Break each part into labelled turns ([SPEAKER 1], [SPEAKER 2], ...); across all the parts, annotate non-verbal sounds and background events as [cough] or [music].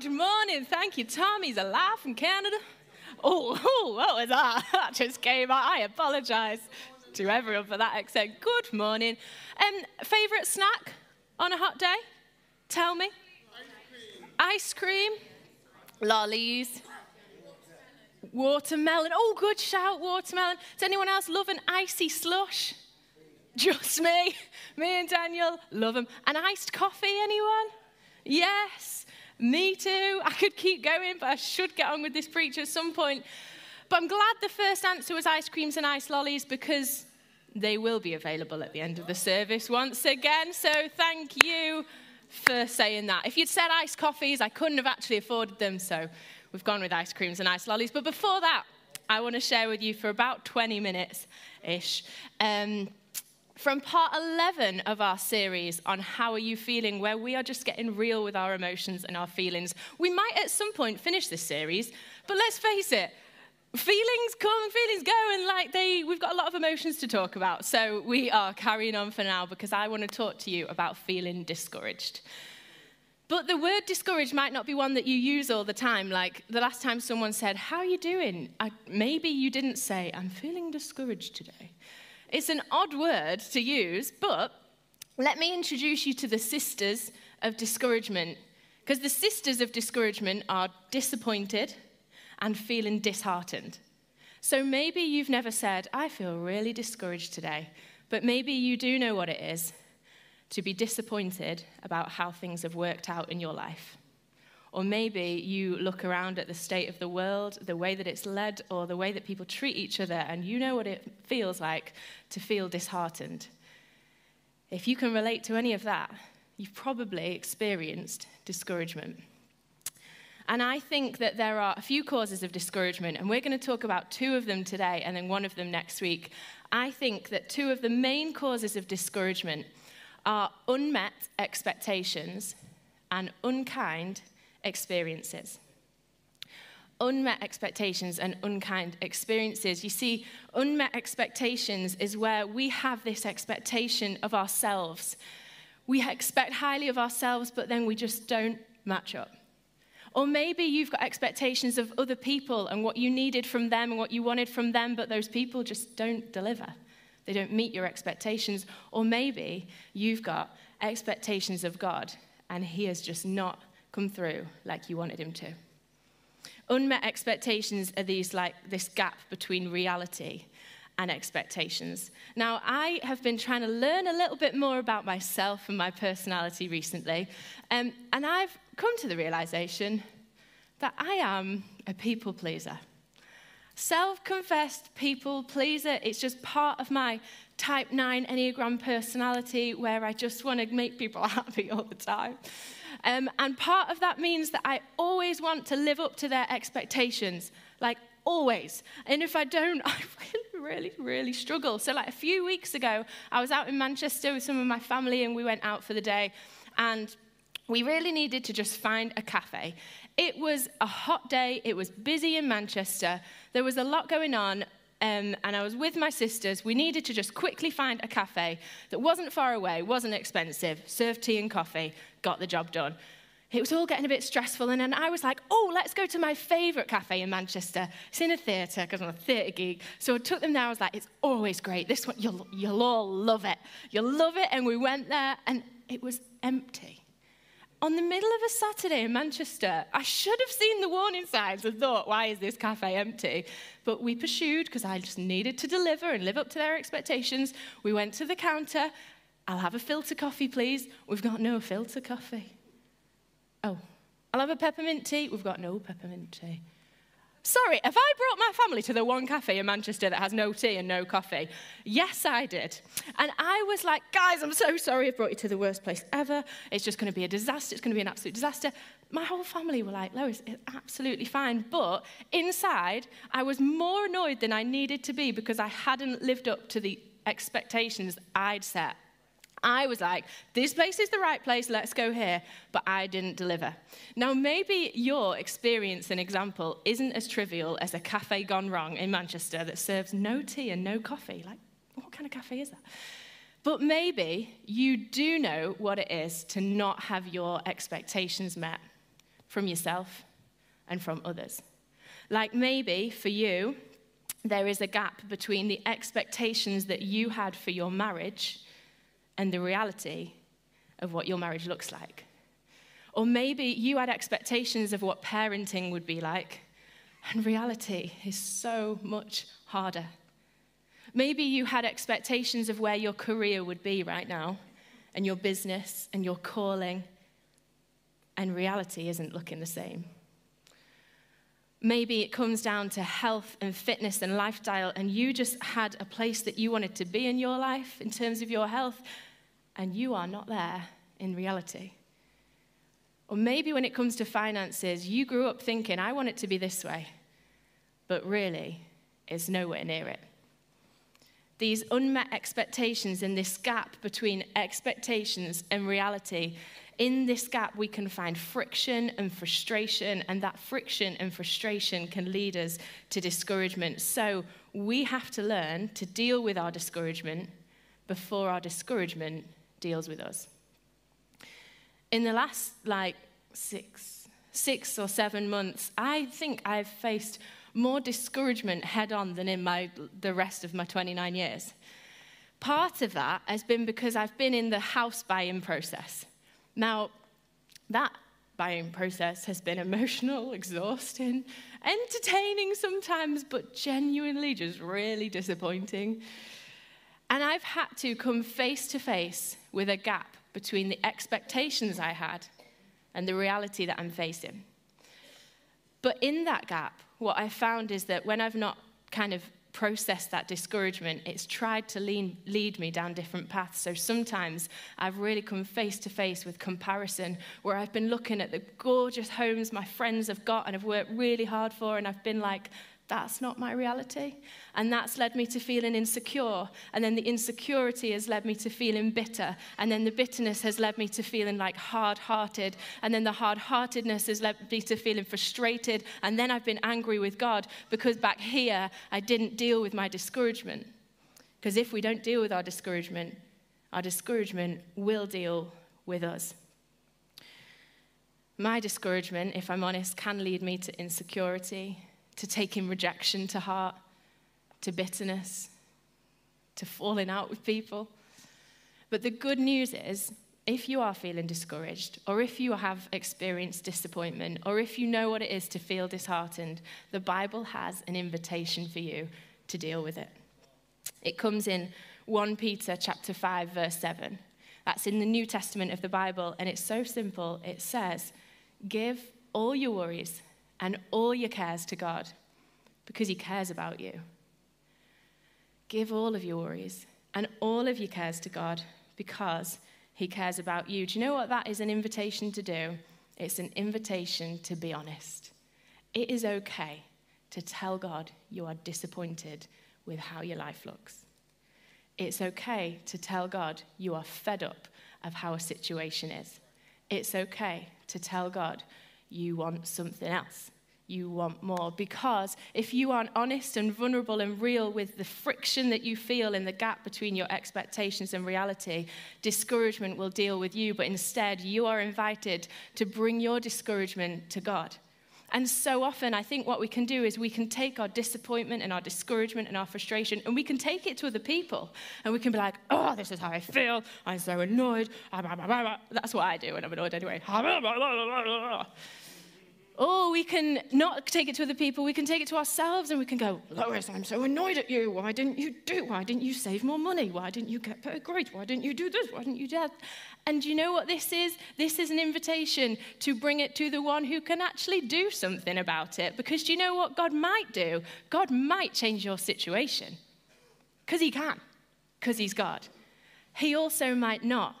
[SPEAKER 1] Good morning. Thank you, Tom. He's alive from Canada. Oh, [laughs] oh, what was that? [laughs] That just came out. I apologise to everyone for that accent. Good morning. Um, favourite snack on a hot day? Tell me. Ice cream. Lollies. Watermelon. Oh, good shout, watermelon. Does anyone else love an icy slush? [laughs] Just me. Me and Daniel love them. An iced coffee, anyone? Yes. Me too. [laughs] I could keep going, but I should get on with this preach at some point. But I'm glad the first answer was ice creams and ice lollies because they will be available at the end of the service once again. So thank you for saying that. If you'd said iced coffees, I couldn't have actually afforded them. So we've gone with ice creams and ice lollies. But before that, I want to share with you for about 20 minutes ish. Um, from part 11 of our series on How Are You Feeling, where we are just getting real with our emotions and our feelings. We might at some point finish this series, but let's face it, feelings come, feelings go, and like they, we've got a lot of emotions to talk about. So we are carrying on for now because I want to talk to you about feeling discouraged. But the word discouraged might not be one that you use all the time. Like the last time someone said, How are you doing? I, maybe you didn't say, I'm feeling discouraged today. It's an odd word to use, but let me introduce you to the sisters of discouragement. Because the sisters of discouragement are disappointed and feeling disheartened. So maybe you've never said, I feel really discouraged today, but maybe you do know what it is to be disappointed about how things have worked out in your life. Or maybe you look around at the state of the world, the way that it's led, or the way that people treat each other, and you know what it feels like to feel disheartened. If you can relate to any of that, you've probably experienced discouragement. And I think that there are a few causes of discouragement, and we're going to talk about two of them today and then one of them next week. I think that two of the main causes of discouragement are unmet expectations and unkind experiences. Unmet expectations and unkind experiences. You see, unmet expectations is where we have this expectation of ourselves. We expect highly of ourselves, but then we just don't match up. Or maybe you've got expectations of other people and what you needed from them and what you wanted from them, but those people just don't deliver. They don't meet your expectations. Or maybe you've got expectations of God and He has just not come through like you wanted him to. Unmet expectations are these like this gap between reality and expectations. Now, I have been trying to learn a little bit more about myself and my personality recently, um, and I've come to the realization that I am a people pleaser. Self confessed people pleaser, it's just part of my type 9 Enneagram personality where I just want to make people [laughs] happy all the time. Um, and part of that means that I always want to live up to their expectations, like always. And if I don't, [laughs] I really, really, really struggle. So, like a few weeks ago, I was out in Manchester with some of my family and we went out for the day. And we really needed to just find a cafe. It was a hot day, it was busy in Manchester, there was a lot going on. Um, and I was with my sisters. We needed to just quickly find a cafe that wasn't far away, wasn't expensive, served tea and coffee, got the job done. It was all getting a bit stressful, and then I was like, oh, let's go to my favourite cafe in Manchester. It's in a theatre, because I'm a theatre geek. So I took them there. I was like, it's always great. This one, you'll, you'll all love it. You'll love it. And we went there, and it was empty. On the middle of a Saturday in Manchester, I should have seen the warning signs and thought, why is this cafe empty? But we pursued because I just needed to deliver and live up to their expectations. We went to the counter I'll have a filter coffee, please. We've got no filter coffee. Oh, I'll have a peppermint tea. We've got no peppermint tea. Sorry, have I brought my family to the one cafe in Manchester that has no tea and no coffee? Yes, I did. And I was like, guys, I'm so sorry I've brought you to the worst place ever. It's just going to be a disaster. It's going to be an absolute disaster. My whole family were like, Lois, it's absolutely fine. But inside, I was more annoyed than I needed to be because I hadn't lived up to the expectations I'd set I was like, this place is the right place, let's go here. But I didn't deliver. Now, maybe your experience and example isn't as trivial as a cafe gone wrong in Manchester that serves no tea and no coffee. Like, what kind of cafe is that? But maybe you do know what it is to not have your expectations met, from yourself and from others. Like maybe for you, there is a gap between the expectations that you had for your marriage and the reality of what your marriage looks like. Or maybe you had expectations of what parenting would be like, and reality is so much harder. Maybe you had expectations of where your career would be right now, and your business and your calling, and reality isn't looking the same. Maybe it comes down to health and fitness and lifestyle, and you just had a place that you wanted to be in your life in terms of your health, and you are not there in reality. Or maybe when it comes to finances, you grew up thinking, I want it to be this way, but really, it's nowhere near it. These unmet expectations and this gap between expectations and reality, in this gap, we can find friction and frustration, and that friction and frustration can lead us to discouragement. So we have to learn to deal with our discouragement before our discouragement deals with us in the last like six, six or seven months, I think I've faced more discouragement head on than in my, the rest of my 29 years. Part of that has been because I've been in the house buying process. Now, that buying process has been [laughs] emotional, exhausting, entertaining sometimes, but genuinely just really disappointing. And I've had to come face to face with a gap between the expectations I had and the reality that I'm facing. But in that gap, what I found is that when I've not kind of processed that discouragement, it's tried to lean, lead me down different paths. So sometimes I've really come face to face with comparison, where I've been looking at the gorgeous homes my friends have got and have worked really hard for, and I've been like, that's not my reality. And that's led me to feeling insecure. And then the insecurity has led me to feeling bitter. And then the bitterness has led me to feeling like hard hearted. And then the hard heartedness has led me to feeling frustrated. And then I've been angry with God because back here I didn't deal with my discouragement. Because if we don't deal with our discouragement, our discouragement will deal with us. My discouragement, if I'm honest, can lead me to insecurity to taking rejection to heart, to bitterness, to falling out with people. But the good news is, if you are feeling discouraged, or if you have experienced disappointment, or if you know what it is to feel disheartened, the Bible has an invitation for you to deal with it. It comes in 1 Peter chapter 5 verse 7. That's in the New Testament of the Bible and it's so simple. It says, "Give all your worries and all your cares to God because He cares about you. Give all of your worries and all of your cares to God because He cares about you. Do you know what that is an invitation to do? It's an invitation to be honest. It is okay to tell God you are disappointed with how your life looks. It's okay to tell God you are fed up of how a situation is. It's okay to tell God you want something else. You want more. Because if you aren't honest and vulnerable and real with the friction that you feel in the gap between your expectations and reality, discouragement will deal with you. But instead, you are invited to bring your discouragement to God. And so often, I think what we can do is we can take our disappointment and our discouragement and our frustration and we can take it to other people. And we can be like, oh, this is how I feel. I'm so annoyed. Ah, That's what I do when I'm annoyed anyway. [laughs] Or we can not take it to other people, we can take it to ourselves and we can go, Lois, I'm so annoyed at you. Why didn't you do? Why didn't you save more money? Why didn't you get better grades? Why didn't you do this? Why didn't you do that? And you know what this is? This is an invitation to bring it to the one who can actually do something about it. Because you know what God might do? God might change your situation. Because He can, because He's God. He also might not.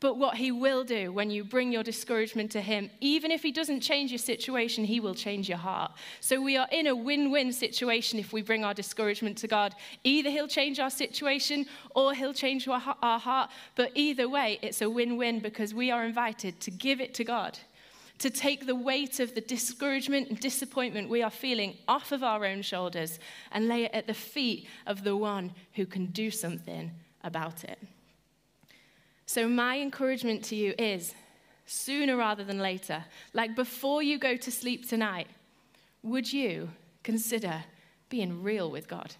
[SPEAKER 1] But what he will do when you bring your discouragement to him, even if he doesn't change your situation, he will change your heart. So we are in a win win situation if we bring our discouragement to God. Either he'll change our situation or he'll change our heart. But either way, it's a win win because we are invited to give it to God to take the weight of the discouragement and disappointment we are feeling off of our own shoulders and lay it at the feet of the one who can do something about it. So, my encouragement to you is sooner rather than later. Like before you go to sleep tonight, would you consider being real with God?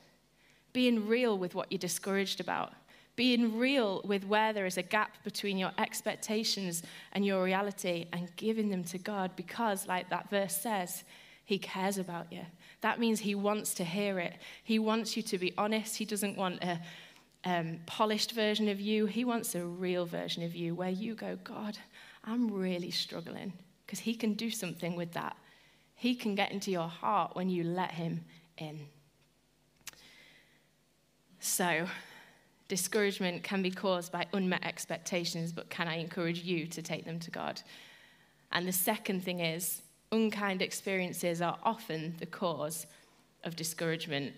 [SPEAKER 1] Being real with what you're discouraged about? Being real with where there is a gap between your expectations and your reality and giving them to God because, like that verse says, He cares about you. That means He wants to hear it. He wants you to be honest. He doesn't want a um, polished version of you, He wants a real version of you where you go, God, I'm really struggling because He can do something with that. He can get into your heart when you let Him in. So, discouragement can be caused by unmet expectations, but can I encourage you to take them to God? And the second thing is, unkind experiences are often the cause of discouragement.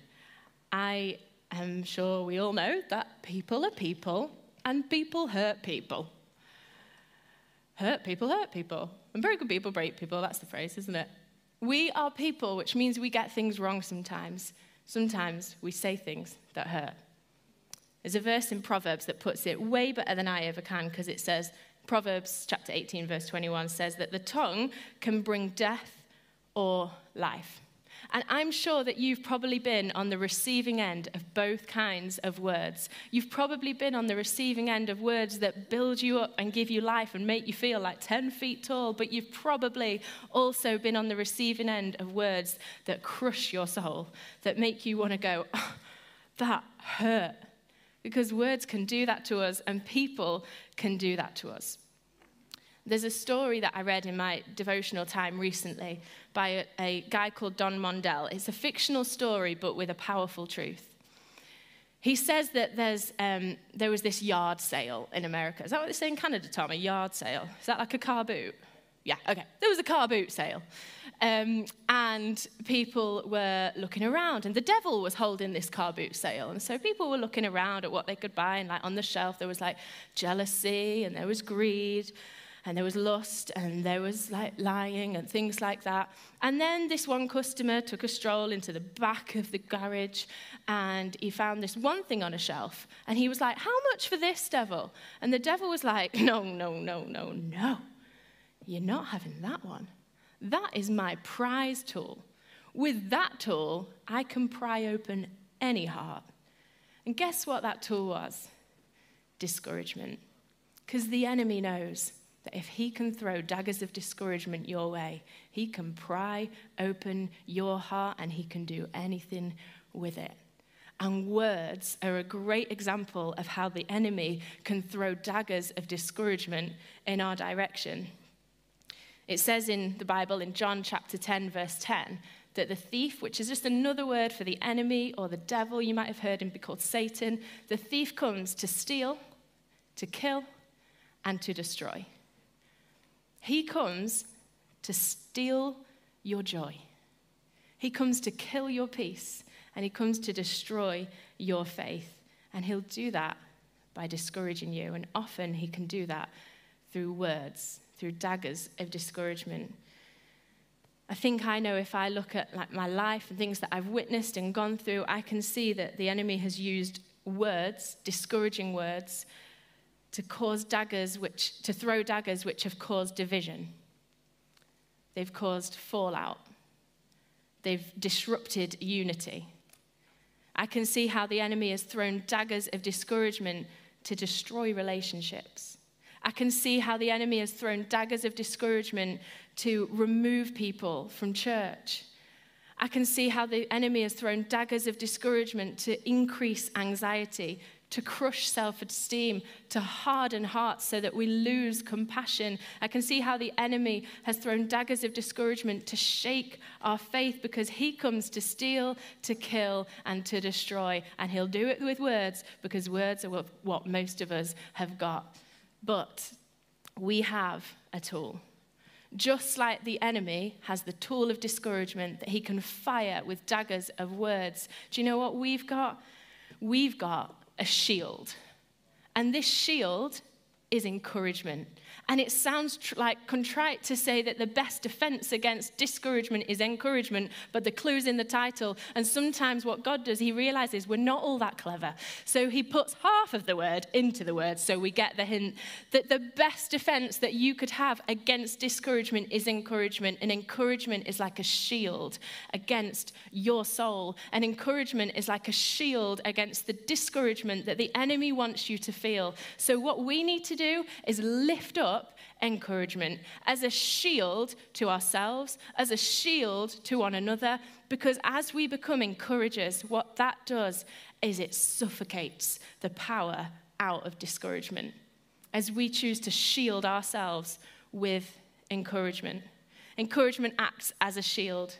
[SPEAKER 1] I am sure we all know that people are people and people hurt people. Hurt people hurt people. And very good people break people. That's the phrase, isn't it? We are people, which means we get things wrong sometimes. Sometimes we say things that hurt. There's a verse in Proverbs that puts it way better than I ever can because it says, Proverbs chapter 18, verse 21 says that the tongue can bring death or life. And I'm sure that you've probably been on the receiving end of both kinds of words. You've probably been on the receiving end of words that build you up and give you life and make you feel like 10 feet tall, but you've probably also been on the receiving end of words that crush your soul, that make you want to go, oh, that hurt. Because words can do that to us, and people can do that to us. There's a story that I read in my devotional time recently by a, a, guy called Don Mondell. It's a fictional story, but with a powerful truth. He says that there's, um, there was this yard sale in America. Is that what they say in Canada, Tom? A yard sale? Is that like a car boot? Yeah, okay. There was a car boot sale. Um, and people were looking around, and the devil was holding this car boot sale. And so people were looking around at what they could buy, and like on the shelf, there was like jealousy, and there was greed, and there was lust and there was like lying and things like that. And then this one customer took a stroll into the back of the garage and he found this one thing on a shelf and he was like, How much for this, devil? And the devil was like, No, no, no, no, no. You're not having that one. That is my prize tool. With that tool, I can pry open any heart. And guess what that tool was? Discouragement. Because the enemy knows that if he can throw daggers of discouragement your way, he can pry open your heart and he can do anything with it. And words are a great example of how the enemy can throw daggers of discouragement in our direction. It says in the Bible, in John chapter 10, verse 10, that the thief, which is just another word for the enemy or the devil, you might have heard him be called Satan, the thief comes to steal, to kill, and to destroy. He comes to steal your joy. He comes to kill your peace and he comes to destroy your faith. And he'll do that by discouraging you. And often he can do that through words, through daggers of discouragement. I think I know if I look at like my life and things that I've witnessed and gone through, I can see that the enemy has used words, discouraging words, to cause daggers which to throw daggers which have caused division. They've caused fallout. They've disrupted unity. I can see how the enemy has thrown daggers of discouragement to destroy relationships. I can see how the enemy has thrown daggers of discouragement to remove people from church. I can see how the enemy has thrown daggers of discouragement to increase anxiety, to crush self esteem, to harden hearts so that we lose compassion. I can see how the enemy has thrown daggers of discouragement to shake our faith because he comes to steal, to kill, and to destroy. And he'll do it with words because words are what most of us have got. But we have a tool. Just like the enemy has the tool of discouragement that he can fire with daggers of words, do you know what we've got? We've got a shield. And this shield is encouragement. And it sounds tr- like contrite to say that the best defense against discouragement is encouragement, but the clue's in the title. And sometimes what God does, He realizes we're not all that clever. So He puts half of the word into the word so we get the hint that the best defense that you could have against discouragement is encouragement. And encouragement is like a shield against your soul. And encouragement is like a shield against the discouragement that the enemy wants you to feel. So what we need to do is lift up up encouragement as a shield to ourselves, as a shield to one another, because as we become encouragers, what that does is it suffocates the power out of discouragement as we choose to shield ourselves with encouragement. Encouragement acts as a shield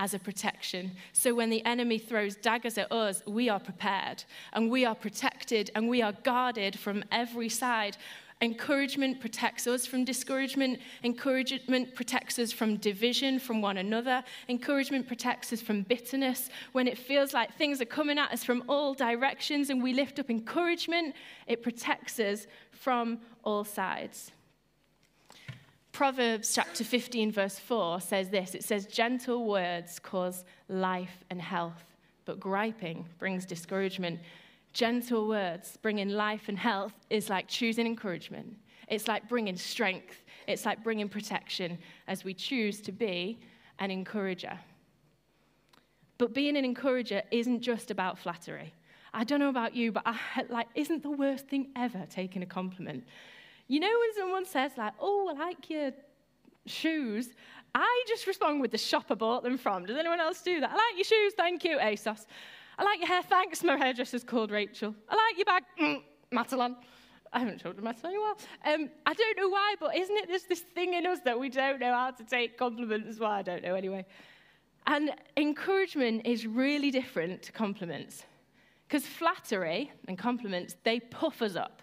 [SPEAKER 1] as a protection. So when the enemy throws daggers at us, we are prepared and we are protected and we are guarded from every side Encouragement protects us from discouragement. Encouragement protects us from division from one another. Encouragement protects us from bitterness. When it feels like things are coming at us from all directions and we lift up encouragement, it protects us from all sides. Proverbs chapter 15, verse 4 says this it says, Gentle words cause life and health, but griping brings discouragement. Gentle words bringing life and health is like choosing encouragement. It's like bringing strength. It's like bringing protection as we choose to be an encourager. But being an encourager isn't just about flattery. I don't know about you, but I, [laughs] like, isn't the worst thing ever taking a compliment? You know when someone says like, "Oh, I like your shoes," I just respond with the shop I bought them from. Does anyone else do that? I like your shoes, thank you, ASOS. I like your hair, thanks. My hairdresser's called Rachel. I like your bag, mm, Matalan. I haven't told Matalan in a while. Um, I don't know why, but isn't it there's this thing in us that we don't know how to take compliments? Well, I don't know anyway. And encouragement is really different to compliments. Because flattery and compliments, they puff us up.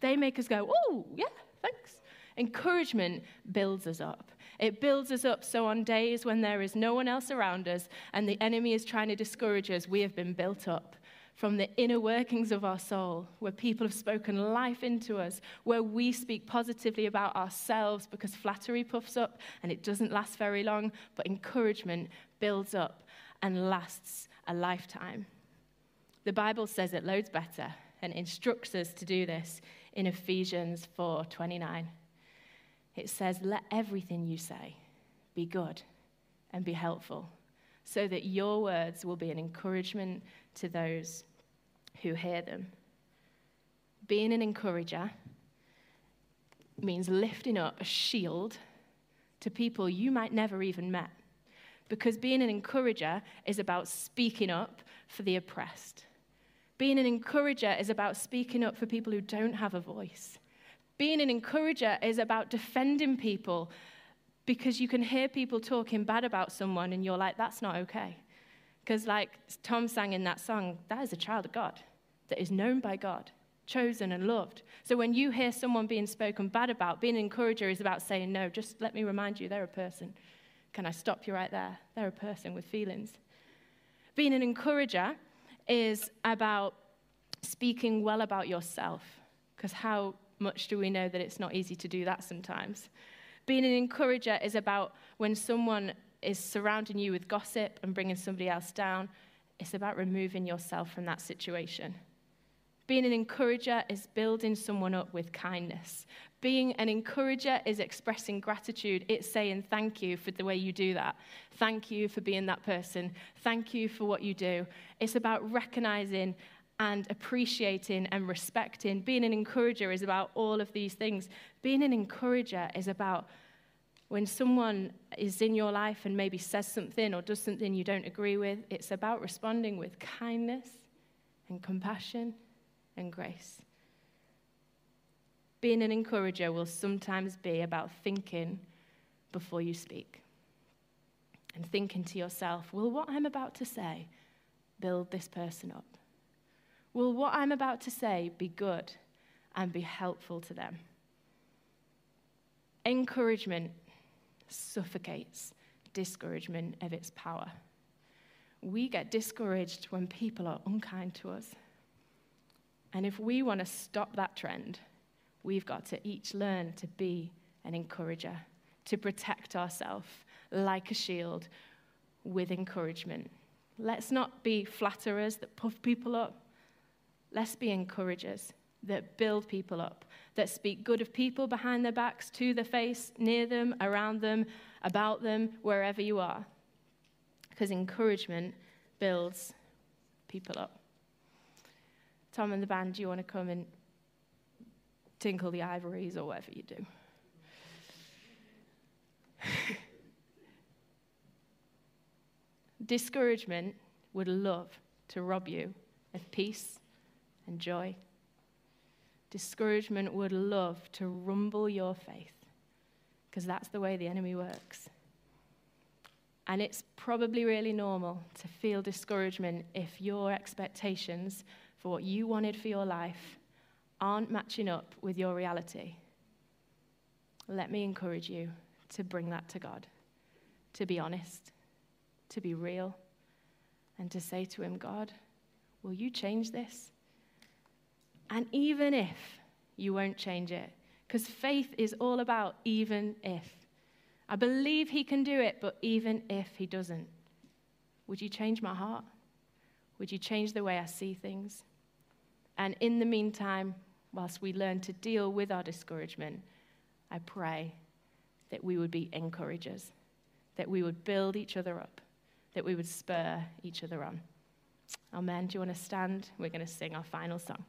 [SPEAKER 1] They make us go, oh, yeah, thanks. Encouragement builds us up. It builds us up so on days when there is no one else around us and the enemy is trying to discourage us, we have been built up from the inner workings of our soul, where people have spoken life into us, where we speak positively about ourselves because flattery puffs up and it doesn't last very long, but encouragement builds up and lasts a lifetime. The Bible says it loads better and instructs us to do this in Ephesians 4:29 it says, Let everything you say be good and be helpful, so that your words will be an encouragement to those who hear them. Being an encourager means lifting up a shield to people you might never even met. Because being an encourager is about speaking up for the oppressed. Being an encourager is about speaking up for people who don't have a voice. Being an encourager is about defending people because you can hear people talking bad about someone and you're like, that's not okay. Because, like Tom sang in that song, that is a child of God that is known by God, chosen and loved. So when you hear someone being spoken bad about, being an encourager is about saying, no, just let me remind you, they're a person. Can I stop you right there? They're a person with feelings. Being an encourager is about speaking well about yourself, because how much do we know that it's not easy to do that sometimes? Being an encourager is about when someone is surrounding you with gossip and bringing somebody else down, it's about removing yourself from that situation. Being an encourager is building someone up with kindness. Being an encourager is expressing gratitude. It's saying thank you for the way you do that. Thank you for being that person. Thank you for what you do. It's about recognizing and appreciating and respecting. Being an encourager is about all of these things. Being an encourager is about when someone is in your life and maybe says something or does something you don't agree with, it's about responding with kindness and compassion and grace. Being an encourager will sometimes be about thinking before you speak and thinking to yourself, will what I'm about to say build this person up? Will what I'm about to say be good and be helpful to them? Encouragement suffocates discouragement of its power. We get discouraged when people are unkind to us. And if we want to stop that trend, we've got to each learn to be an encourager, to protect ourselves like a shield with encouragement. Let's not be flatterers that puff people up. Let's be encouragers that build people up, that speak good of people behind their backs, to their face, near them, around them, about them, wherever you are. Because encouragement builds people up. Tom and the band, do you want to come and tinkle the ivories or whatever you do? [laughs] Discouragement would love to rob you of peace and joy. Discouragement would love to rumble your faith because that's the way the enemy works. And it's probably really normal to feel discouragement if your expectations for what you wanted for your life aren't matching up with your reality. Let me encourage you to bring that to God, to be honest, to be real, and to say to Him, God, will you change this? And even if you won't change it, because faith is all about even if. I believe He can do it, but even if He doesn't, would you change my heart? Would you change the way I see things? And in the meantime, whilst we learn to deal with our discouragement, I pray that we would be encouragers, that we would build each other up, that we would spur each other on. Amen. Do you want to stand? We're going to sing our final song.